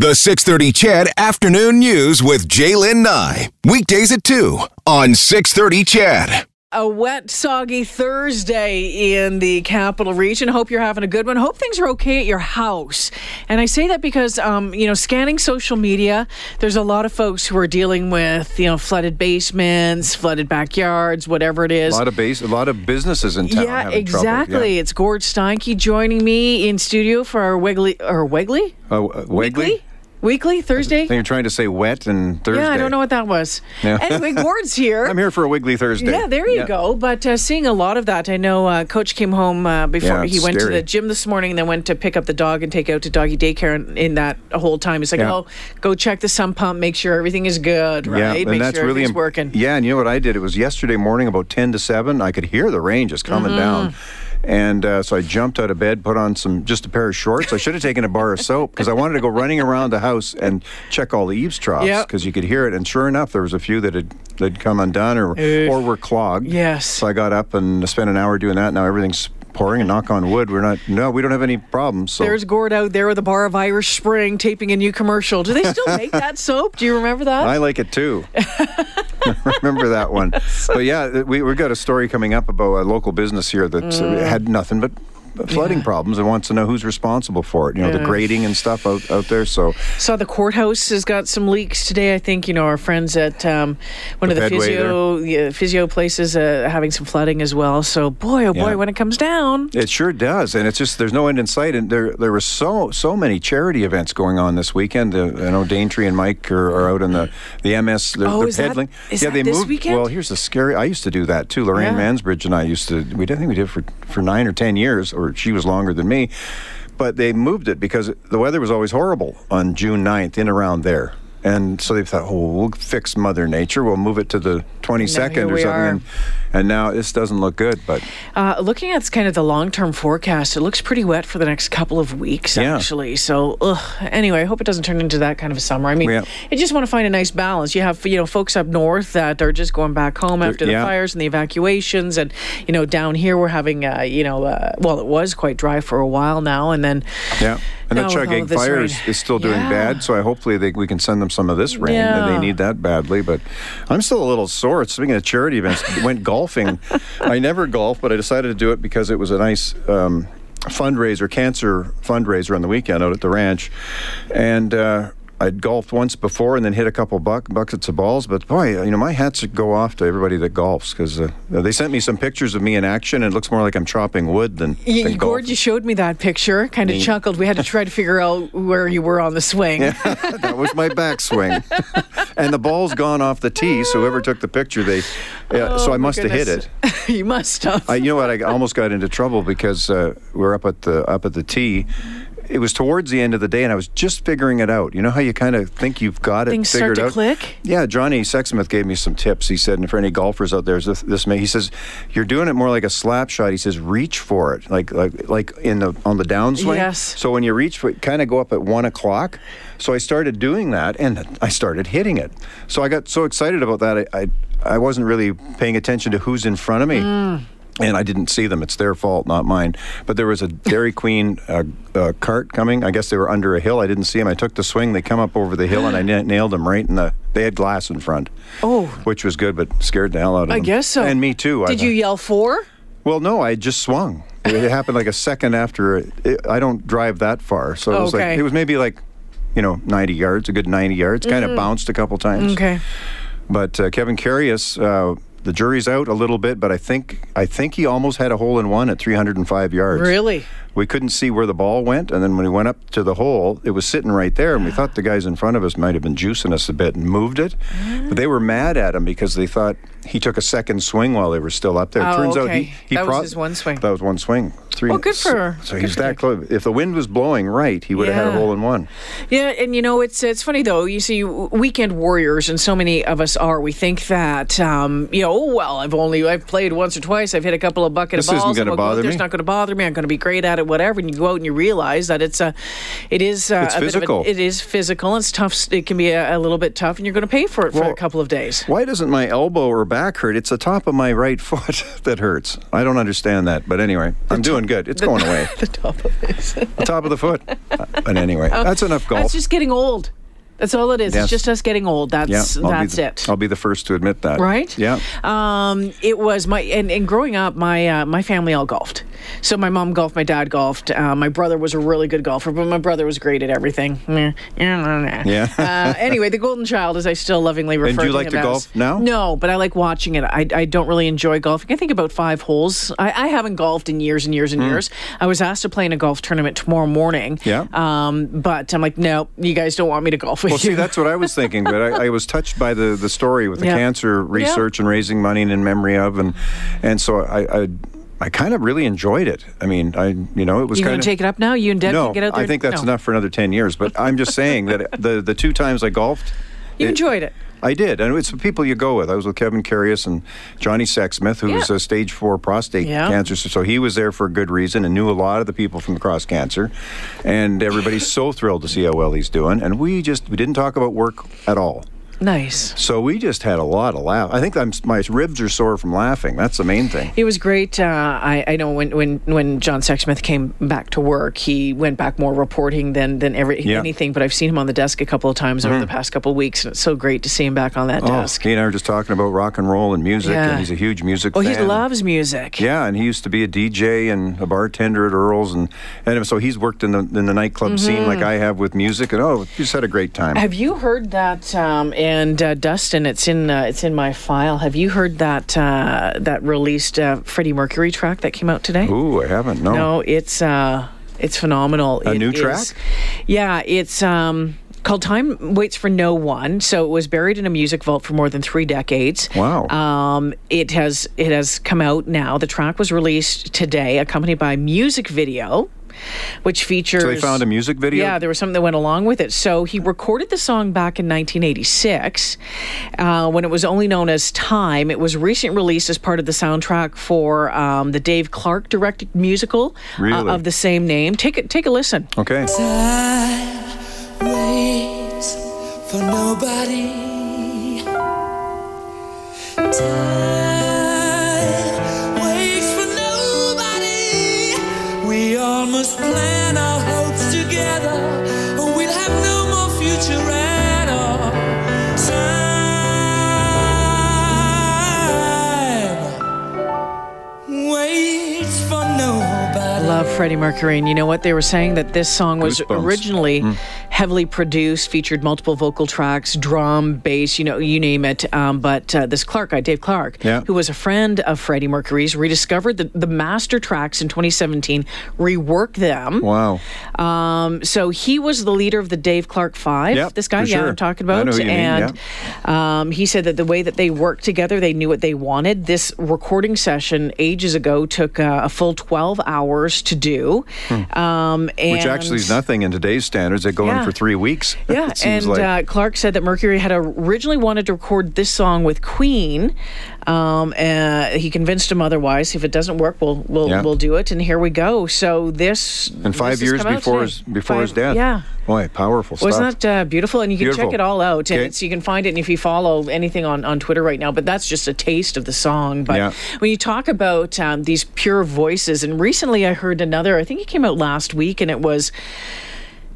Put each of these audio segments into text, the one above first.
The 630 CHED Afternoon News with Jaylen Nye. Weekdays at 2 on 630 CHED. A wet, soggy Thursday in the capital region. Hope you're having a good one. Hope things are okay at your house. And I say that because, um, you know, scanning social media, there's a lot of folks who are dealing with, you know, flooded basements, flooded backyards, whatever it is. A lot of base, a lot of businesses in town. yeah, exactly. Trouble. Yeah. It's Gord Steinke joining me in studio for our Wiggly or Wiggly Oh, uh, Wegley? Weekly Thursday. You're trying to say wet and Thursday. Yeah, I don't know what that was. Yeah. Anyway, Gord's here. I'm here for a Wiggly Thursday. Yeah, there you Yeah. go. But uh, seeing a lot of that, I know uh, Coach came home uh, before Yeah, he went to the gym this morning, and then went to pick up the dog and take out to doggy daycare. And in that whole time, he's like. "Oh, go check the sump pump, make sure everything is good, right? Yeah, make and that's sure really everything's im- working." Yeah, and you know what I did? It was yesterday morning about ten to seven. I could hear the rain just coming down, and uh, so I jumped out of bed, put on some just a pair of shorts. I should have taken a bar of soap because I wanted to go running around the house and check all the eaves troughs Yep. because you could hear it. And sure enough, there was a few that had that come undone or or were clogged. Yes. So I got up and spent an hour doing that. Now everything's pouring, and knock on wood, we're not. No, we don't have any problems. So There's Gord out there with a bar of Irish Spring taping a new commercial. Do they still make that soap? Do you remember that? I like it too. Remember that one. But yeah, we we got a story coming up about a local business here that Mm. uh, had nothing but flooding problems and wants to know who's responsible for it. You know, the grading and stuff out, out there. So Saw the courthouse has got some leaks today. I think you know our friends at um, one The of the physio yeah, physio places uh, having some flooding as well. So boy, oh boy, Yeah. when it comes down, it sure does, and it's just there's no end in sight. And there there were so so many charity events going on this weekend. Uh, I know Daintree and Mike are, are out in the the MS. They're, Oh, they're is peddling. is yeah, that they this moved. weekend? Well, here's the scary. I used to do that too. Lorraine Yeah. Mansbridge and I used to. We did I think we did it for for nine or ten years, or she was longer than me. But they moved it because the weather was always horrible on June 9th in around there. And so they thought, oh, we'll fix Mother Nature. We'll move it to the 22nd or something. And, and now this doesn't look good. But Uh, looking at kind of the long term forecast, it looks pretty wet for the next couple of weeks, Yeah. actually. So, ugh. anyway, I hope it doesn't turn into that kind of a summer. I mean, Yeah. I just want to find a nice balance. You have, you know, folks up north that are just going back home after the yeah. fires and the evacuations. And, you know, down here we're having, uh, you know, uh, well, it was quite dry for a while now. And then, Yeah, and Now the with all Chuckegg of this fire is, is still doing Yeah. bad. So I hopefully they, we can send them some of this rain, and Yeah. they need that badly. But I'm still a little sore. Speaking of charity events, went golfing. I never golf, but I decided to do it because it was a nice. Um, fundraiser cancer fundraiser on the weekend out at the ranch and uh I'd golfed once before and then hit a couple buck, buckets of balls, but boy, you know, my hats go off to everybody that golfs because uh, they sent me some pictures of me in action, and it looks more like I'm chopping wood than, y- than Gord, you showed me that picture, kind of chuckled. We had to try to figure out where you were on the swing. that was my backswing. and the ball's gone off the tee, so whoever took the picture, they. Yeah, so Oh, I must have hit it. you must have. I, you know what? I almost got into trouble because uh, we're up at the up at the tee. It was towards the end of the day, and I was just figuring it out. You know how you kind of think you've got it Things start to out. click? Yeah, Johnny Sexsmith gave me some tips. He said, and for any golfers out there, this, this may he says, you're doing it more like a slap shot. He says, reach for it, like like like in the on the downswing. Yes. So when you reach for it, kind of go up at one o'clock. So I started doing that, and I started hitting it. So I got so excited about that, I I, I wasn't really paying attention to who's in front of me. Mm. And I didn't see them. It's their fault, not mine. But there was a Dairy Queen uh, uh, cart coming. I guess they were under a hill. I didn't see them. I took the swing. They come up over the hill, and I nailed them right in the. They had glass in front. Oh. which was good, but scared the hell out of me. I them. guess so. And me too. Did I, you yell four? Well, no, I just swung. It happened like a second after. It, I don't drive that far, so it was Okay. like it was maybe like, you know, 90 yards, a good 90 yards. Kind of bounced a couple times. Mm-hmm. Okay. But uh, Kevin Karius, uh, the jury's out a little bit, but I think I think he almost had a hole in one at 305 yards. Really? We couldn't see where the ball went, and then when he went up to the hole, it was sitting right there, and we thought the guys in front of us might have been juicing us a bit and moved it. Mm-hmm. But they were mad at him because they thought he took a second swing while they were still up there. Oh, Turns out he, he That was his one swing. That was one swing. Three. Well, good so- for- So, good he's that close. If the wind was blowing right, he would have had a hole in one. Yeah, and you know it's it's funny though. You see, weekend warriors, and so many of us are. We think that um, you know, oh, well, I've only I've played once or twice. I've hit a couple of bucket This of isn't balls. gonna I'm go bother me. It's not going to bother me. I'm going to be great at it. Whatever. And you go out and you realize that it's a, it is uh, It's a physical. a, it is physical. It's tough. It can be a, a little bit tough, and you're going to pay for it for a couple of days. Why doesn't my elbow or back hurt? It's the top of my right foot that hurts. I don't understand that. But anyway, I'm doing good. It's going away. the top of it. the top of the foot. But anyway, that's enough golf. That's just getting old. That's all it is. Yes. It's just us getting old. That's yeah, that's the, it. I'll be the first to admit that. right? Yeah. Um, it was my and, and growing up, my uh, my family all golfed. So my mom golfed, my dad golfed. Uh, my brother was a really good golfer, but my brother was great at everything. Yeah. uh, anyway, the golden child, as I still lovingly refer to And do you like to as. golf now? No, but I like watching it. I, I don't really enjoy golfing. I think about five holes. I, I haven't golfed in years and years and years. I was asked to play in a golf tournament tomorrow morning. Yeah. Um, but I'm like, no, you guys don't want me to golf with you. Well, you. see, that's what I was thinking, but I, I was touched by the, the story with the Yeah. cancer research and raising money and in memory of, and and so I I, I kind of really enjoyed it. I mean, I you know it was you kind of take it up now? You and Deb no, can get out there? I think that's No. enough for another ten years. But I'm just saying that the the two times I golfed, You it- enjoyed it. I did, and it's the people you go with. I was with Kevin Karius and Johnny Sexsmith, who was Yeah. a stage four prostate Yeah. cancer. So, so he was there for a good reason and knew a lot of the people from the cross cancer. And everybody's so thrilled to see how well he's doing. And we just we didn't talk about work at all. Nice. So we just had a lot of laugh. I think I'm, my ribs are sore from laughing. That's the main thing. It was great. Uh, I, I know when, when, when John Sexsmith came back to work, he went back more reporting than than every, Yeah. anything. But I've seen him on the desk a couple of times over the past couple of weeks, and it's so great to see him back on that Oh, desk. he and I were just talking about rock and roll and music, Yeah. and he's a huge music Oh, fan. he loves music. Yeah, and he used to be a DJ and a bartender at Earl's, and and so he's worked in the in the nightclub scene Mm-hmm. like I have with music, and oh, just had a great time. Have you heard that? Um, and uh, Dustin, it's in uh, it's in my file. Have you heard that uh, that released uh, Freddie Mercury track that came out today? Ooh, I haven't. No. No, it's uh, it's phenomenal. A It new is- track? Yeah, it's um, called "Time Waits for No One." So it was buried in a music vault for more than three decades. Wow. Um, it has it has come out now. The track was released today, accompanied by a music video. Which features. So they found a music video? Yeah, there was something that went along with it. So he recorded the song back in 1986 uh, when it was only known as Time. It was recent released as part of the soundtrack for um, the Dave Clark directed musical uh, of the same name. Take a, take a listen. Okay. Time waits for nobody. Time Freddie Mercury, and you know what they were saying that this song was Goosebumps. originally mm. Heavily produced, featured multiple vocal tracks, drum, bass, you know, you name it. Um, but uh, this Clark guy, Dave Clark, Yeah. who was a friend of Freddie Mercury's, rediscovered the, the master tracks in 2017, reworked them. Wow. Um, so he was the leader of the Dave Clark Five. Yep, this guy, yeah, sure. I'm talking I about. you mean, and um, he said that the way that they worked together, they knew what they wanted. This recording session ages ago took uh, a full 12 hours to do. Um, and Hmm. Which actually is nothing in today's standards. They go Yeah. in for three weeks. Yeah, and like. uh, Clark said that Mercury had originally wanted to record this song with Queen. Um, uh, he convinced him otherwise. If it doesn't work, we'll we'll, Yeah. we'll do it. And here we go. So this and five this years before his before his death. Yeah. Boy, powerful stuff. Wasn't that uh, beautiful? And you can Beautiful. check it all out, and Okay. it's, you can find it. And if you follow anything on, on Twitter right now, but that's just a taste of the song. But Yeah. when you talk about um, these pure voices, and recently I heard another. I think it came out last week, and it was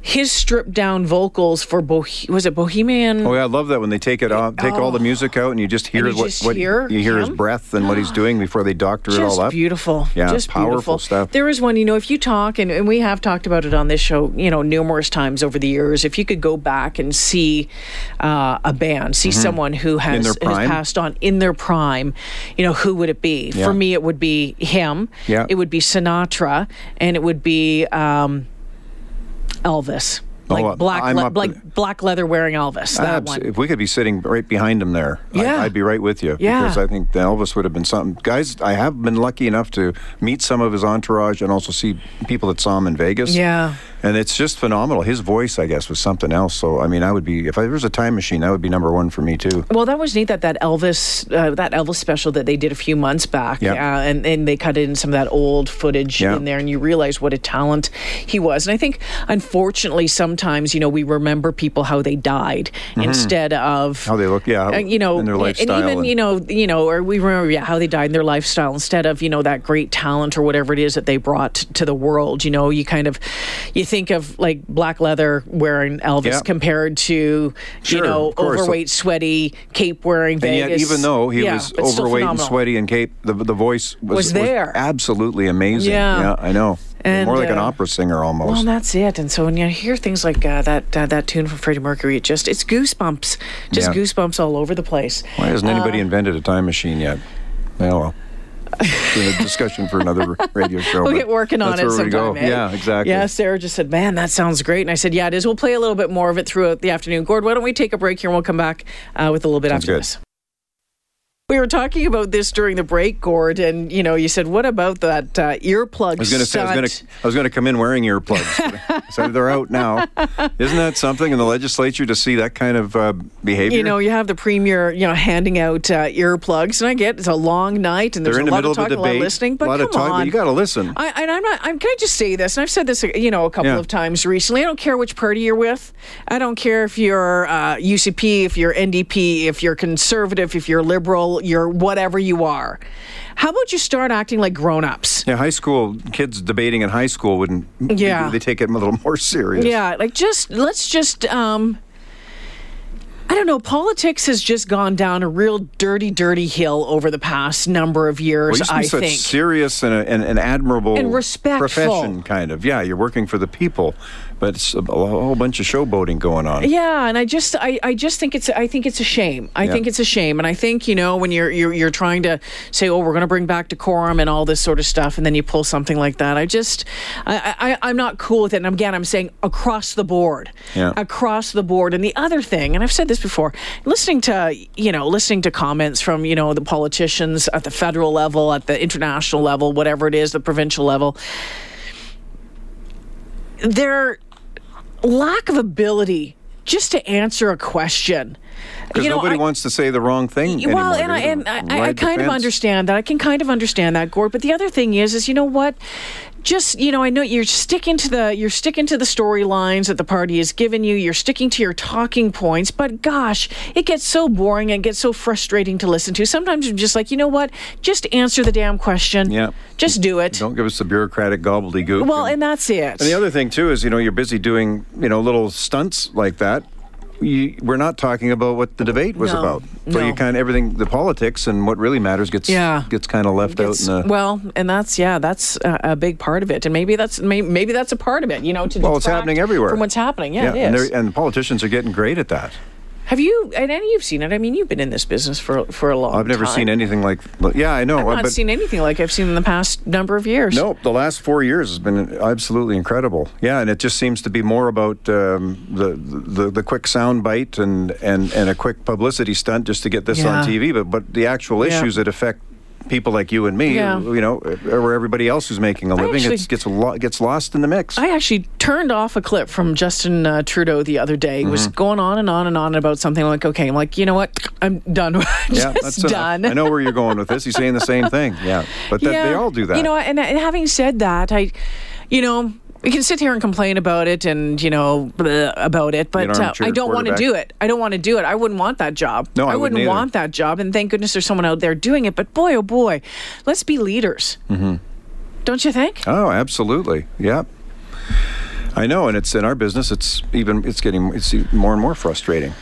his stripped down vocals for Bohe- was it Bohemian? Oh yeah, I love that when they take it off, take all the music out, and you just hear you what, just what hear you hear his breath and what he's doing before they doctor it all up. beautiful. Yeah, just powerful beautiful stuff. There is one, you know, if you talk, and, and we have talked about it on this show, you know, numerous times over the years. If you could go back and see uh, a band, see someone who has, Mm-hmm. has passed on in their prime, you know, who would it be? Yeah. For me, it would be him. Yeah. It would be Sinatra, and it would be um, Elvis. Like uh, black, le- like black leather wearing Elvis. That Abs- one. If we could be sitting right behind him there, Yeah. I, I'd be right with you. Yeah. Because I think the Elvis would have been something. Guys, I have been lucky enough to meet some of his entourage and also see people that saw him in Vegas. Yeah. And it's just phenomenal. His voice, I guess, was something else. So I mean, I would be if I, there was a time machine, that would be number one for me too. Well, that was neat that that Elvis uh, that Elvis special that they did a few months back, Yeah. uh, and and they cut in some of that old footage in there, and you realize what a talent he was. And I think, unfortunately, sometimes you know we remember people how they died instead of Mm-hmm. How they look, yeah, uh, you know, and their lifestyle and even and- you know, you know, or we remember yeah, how they died in their lifestyle instead of you know that great talent or whatever it is that they brought to the world. You know, you kind of you think of like black leather wearing Elvis Yeah. compared to you know overweight, sweaty, cape wearing And Vegas. yet, even though he Yeah, was overweight and sweaty and cape, the the voice was, Was there. absolutely amazing. Yeah. I know. And, More like an uh, opera singer almost. Well, that's it. And so when you hear things like uh, that uh, that tune from Freddie Mercury, it just it's goosebumps, just Yeah. goosebumps all over the place. Why hasn't anybody invented a time machine yet? Well, well. A discussion for another radio show. We'll get working on it sometime. eh? Yeah, exactly. Yeah, Sarah just said, "Man, that sounds great," and I said, "Yeah, it is." We'll play a little bit more of it throughout the afternoon. Gord, why don't we take a break here and we'll come back uh, with a little bit Sounds after good. this. We were talking about this during the break, Gord, and you know, you said, "What about that uh, earplug I was going to say I was going to I was going to come in wearing earplugs. so they're out now. Isn't that something in the legislature to see that kind of uh, behavior? You know, you have the premier, you know, handing out uh, earplugs, and I get it's a long night, and there's they're in a the lot middle of of talk, a lot of listening. But a lot come of talk, on, but you got to listen. I, and I'm not. I'm, can I just say this? And I've said this, you know, a couple Yeah. of times recently. I don't care which party you're with. I don't care if you're uh, UCP, if you're NDP, if you're conservative, if you're liberal, you're whatever you are. How about you start acting like grown-ups? yeah, high school kids debating in high school wouldn't. Yeah. they take it a little more serious. Yeah, like just let's just um I don't know. Politics has just gone down a real dirty, dirty hill over the past number of years. Well, it used to be I such think. serious and, a, and an admirable And respectful. profession, kind of. Yeah, you're working for the people, but it's a, whole bunch of showboating going on. Yeah, and I just I, I just think it's I think it's a shame. I Yeah. think it's a shame, and I think you know when you're you're you're trying to say oh we're going to bring back decorum and all this sort of stuff, and then you pull something like that. I just I, I I'm not cool with it. And again, I'm saying across the board, Yeah. across the board. And the other thing, and I've said this before, listening to you know listening to comments from you know the politicians at the federal level, at the international level, whatever it is, the provincial level, their lack of ability just to answer a question. Because You know, nobody I- wants to say the wrong thing well, anymore. and I and I, I kind of understand that. I can kind of understand that, Gord. But the other thing is, is you know what? Just you know, I know you're sticking to the you're sticking to the storylines that the party has given you. You're sticking to your talking points. But gosh, it gets so boring and gets so frustrating to listen to. Sometimes I'm just like, you know what? Just answer the damn question. Yeah. Just do it. Don't give us the bureaucratic gobbledygook. well, and- and that's it. And the other thing too is, you know, you're busy doing, you know, little stunts like that. You, we're not talking about what the debate was No, about. So no. you kind of everything, the politics and what really matters gets Yeah. gets kind of left out in the. well, and that's yeah, that's a, a big part of it, and maybe that's may, maybe that's a part of it. You know, to Well, it's happening everywhere. from what's happening. Yeah, and, it is. they're- and politicians are getting great at that. Have you? And you've seen it. I mean, you've been in this business for for a long. Time. I've never time. seen anything like. Yeah, I know. I've not but seen anything like I've seen in the past number of years. No, the last four years has been absolutely incredible. Yeah, and it just seems to be more about um, the, the the quick sound bite and, and, and a quick publicity stunt just to get this Yeah. on TV. But but the actual Yeah. issues that affect people like you and me, Yeah. you know, or everybody else who's making a living, actually- it gets lo- gets lost in the mix. I actually turned off a clip from Justin uh, Trudeau the other day. He Mm-hmm. was going on and on and on about something. I'm like, okay, I'm like, you know what? I'm done. yeah, that's enough. done. I know where you're going with this. He's saying the same thing. Yeah, but that, they all do that. You know, and, and having said that, I, you know, we can sit here and complain about it and you know bleh, about it, but uh, I don't want to do it. I don't want to do it. I wouldn't want that job. No, I wouldn't wouldn't want that job. And thank goodness there's someone out there doing it. But boy, oh boy, let's be leaders. Mm-hmm. Don't you think? Oh, absolutely. Yeah. I know, and it's in our business. It's even it's getting it's more and more frustrating.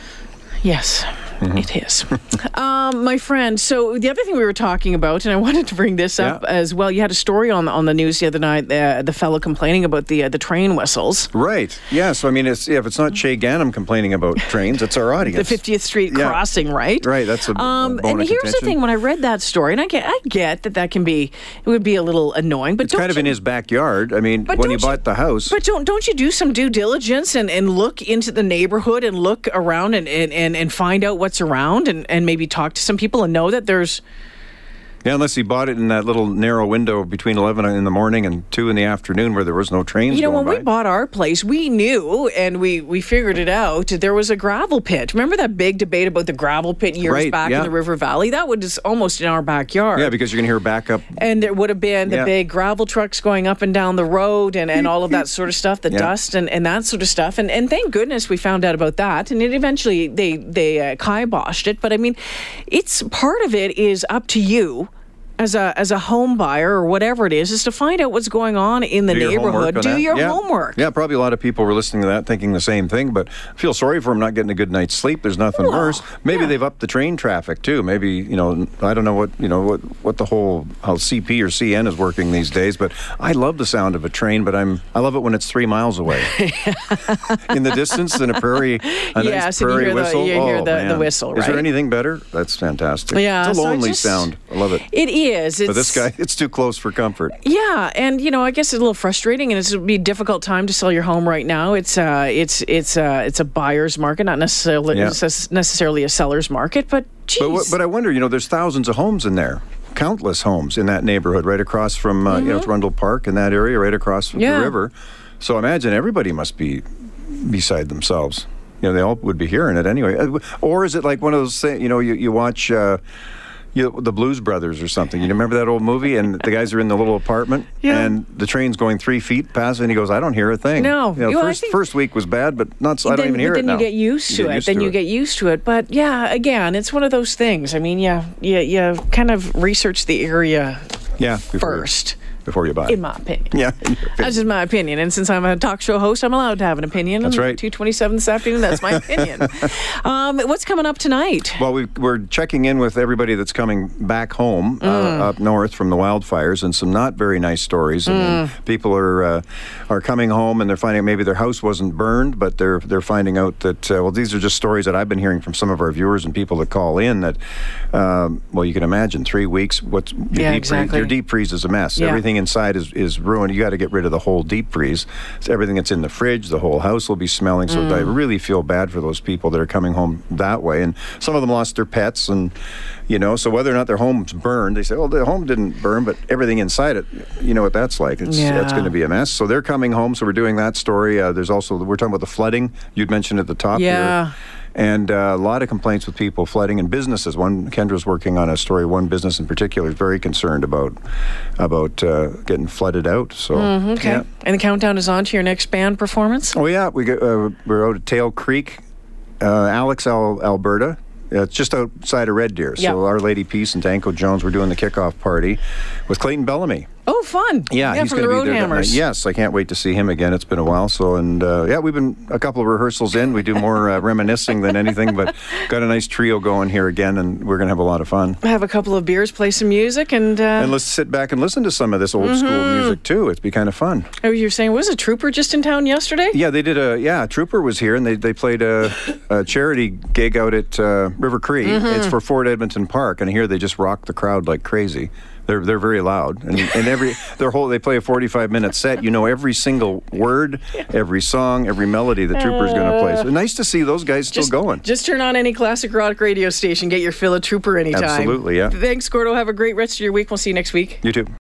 Yes. Mm-hmm. It is. um, my friend, so the other thing we were talking about, and I wanted to bring this up Yeah. as well. You had a story on on the news the other night. Uh, the fellow complaining about the uh, the train whistles, Right. Yeah. So I mean, it's yeah, if it's not Shaye Ganam complaining about trains, it's our audience. the 50th Street Yeah. crossing, right? Right, that's a- a um. bone And here's the thing: when I read that story, and I get, I get that that can be, it would be a little annoying, but It's don't kind of you, in his backyard. I mean, when he you- bought the house. But don't don't you do some due diligence and, and look into the neighborhood and look around and, and, and, and find out what's around and, and maybe talk to some people and know that there's Yeah, unless he bought it in that little narrow window between 11 in the morning and 2 in the afternoon where there was no trains You know, when we bought our place, we knew and we we figured it out. There was a gravel pit. Remember that big debate about the gravel pit years Right, back yeah. in the River Valley? That was almost in our backyard. yeah, because you're going to hear backup. and there would have been the Yeah. big gravel trucks going up and down the road and, and all of that sort of stuff, the Yeah. dust and, and that sort of stuff. And and thank goodness we found out about that. And it eventually they they uh, kiboshed it. But I mean, it's part of it is up to you. As a as a home buyer or whatever it is, is to find out what's going on in the Do neighborhood. Do your Yeah. homework. Yeah, probably a lot of people were listening to that thinking the same thing, but I feel sorry for them not getting a good night's sleep. There's nothing Well, worse. Maybe yeah. they've upped the train traffic too. Maybe, you know, I don't know what, you know, what, what the whole, how CP or CN is working these days, but I love the sound of a train, but I'm, I love it when it's three miles away. in the distance, in a prairie, a Yes, nice and you prairie hear the- whistle. you hear oh, the- the man. whistle, Is there anything better? That's fantastic. Yeah, It's a so lonely just- sound. I love it. It is. It's, But this guy, it's too close for comfort. Yeah, and you know, I guess it's a little frustrating, and it's a be a difficult time to sell your home right now. It's uh, it's it's uh, it's a buyer's market, not necessarily Yeah. necessarily a seller's market, but geez. But, but I wonder, you know, there's thousands of homes in there, countless homes in that neighborhood, right across from, uh, you know, it's Rundle Park in that area, right across from Mm-hmm. Yeah. the river. So imagine everybody must be beside themselves. You know, they all would be hearing it anyway. Uh, Or is it like one of those things, you know, you, you watch. Uh, you the Blues Brothers or something. You remember that old movie? And the guys are in the little apartment, Yeah. and the train's going three feet past, and he goes, "I don't hear a thing." No. you know, Well, first first week was bad, but not. so I don't then, even hear it then you get used to get it. used then to you it. get used to it. But yeah, again, it's one of those things. I mean, yeah, yeah, you kind of research the area yeah you- first, before you buy. in my opinion. yeah. That's just my opinion. And since I'm a talk show host, I'm allowed to have an opinion. That's right. 227 this afternoon, that's my opinion. um, what's coming up tonight? Well, we, we're checking in with everybody that's coming back home uh, Mm. up north from the wildfires, and some not very nice stories. I mean, Mm. people are uh, are coming home and they're finding out maybe their house wasn't burned, but they're they're finding out that uh, well, these are just stories that I've been hearing from some of our viewers and people that call in. That um, well, you can imagine three weeks. What's your Yeah, deep exactly. Freeze, your deep freeze is a mess. Yeah. Everything inside is is ruined. You got to get rid of the whole deep freeze. It's everything that's in the fridge, the whole house will be smelling. So Mm. I really feel bad for those people that are coming home that way. And some of them lost their pets, and you know, so whether or not their home's burned, they say, "Oh, the home didn't burn, but everything inside it, you know what that's like. It's Yeah. it's going to be a mess." So they're coming home. So we're doing that story. Uh, there's also we're talking about the flooding you'd mentioned at the top. here. And uh, a lot of complaints with people flooding in businesses. One Kendra's working on a story. One business in particular is very concerned about about uh, getting flooded out. So Mm-hmm, Okay. yeah. And the countdown is on to your next band performance? Oh yeah, we go, uh, we're out at Tail Creek, uh, Alix, Al- Alberta. It's just outside of Red Deer. So Our Lady Peace and Danko Jones were doing the kickoff party with Clayton Bellamy. Oh, fun. Yeah, he's from going the to be there. Roadhammers. Yes, I can't wait to see him again. It's been a while. So and uh, yeah, we've been a couple of rehearsals in. We do more uh, reminiscing than anything, but got a nice trio going here again, and we're going to have a lot of fun. Have a couple of beers, play some music, and, uh, And let's sit back and listen to some of this old school Mm-hmm. music too. It'd be kind of fun. oh, you were saying, was a trooper just in town yesterday? Yeah, they did a yeah. Trooper was here and they, they played a, a charity gig out at uh, River Cree. Mm-hmm. It's for Fort Edmonton Park, and here they just rock the crowd like crazy. They're they're very loud, and, and every their whole they play a forty five minute set. You know every single word, every song, every melody the Trooper's going to play. So uh. nice to see those guys still Just, going. just turn on any classic rock radio station, get your fill of Trooper anytime. Absolutely, yeah. Thanks, Gordo. Have a great rest of your week. We'll see you next week. You too.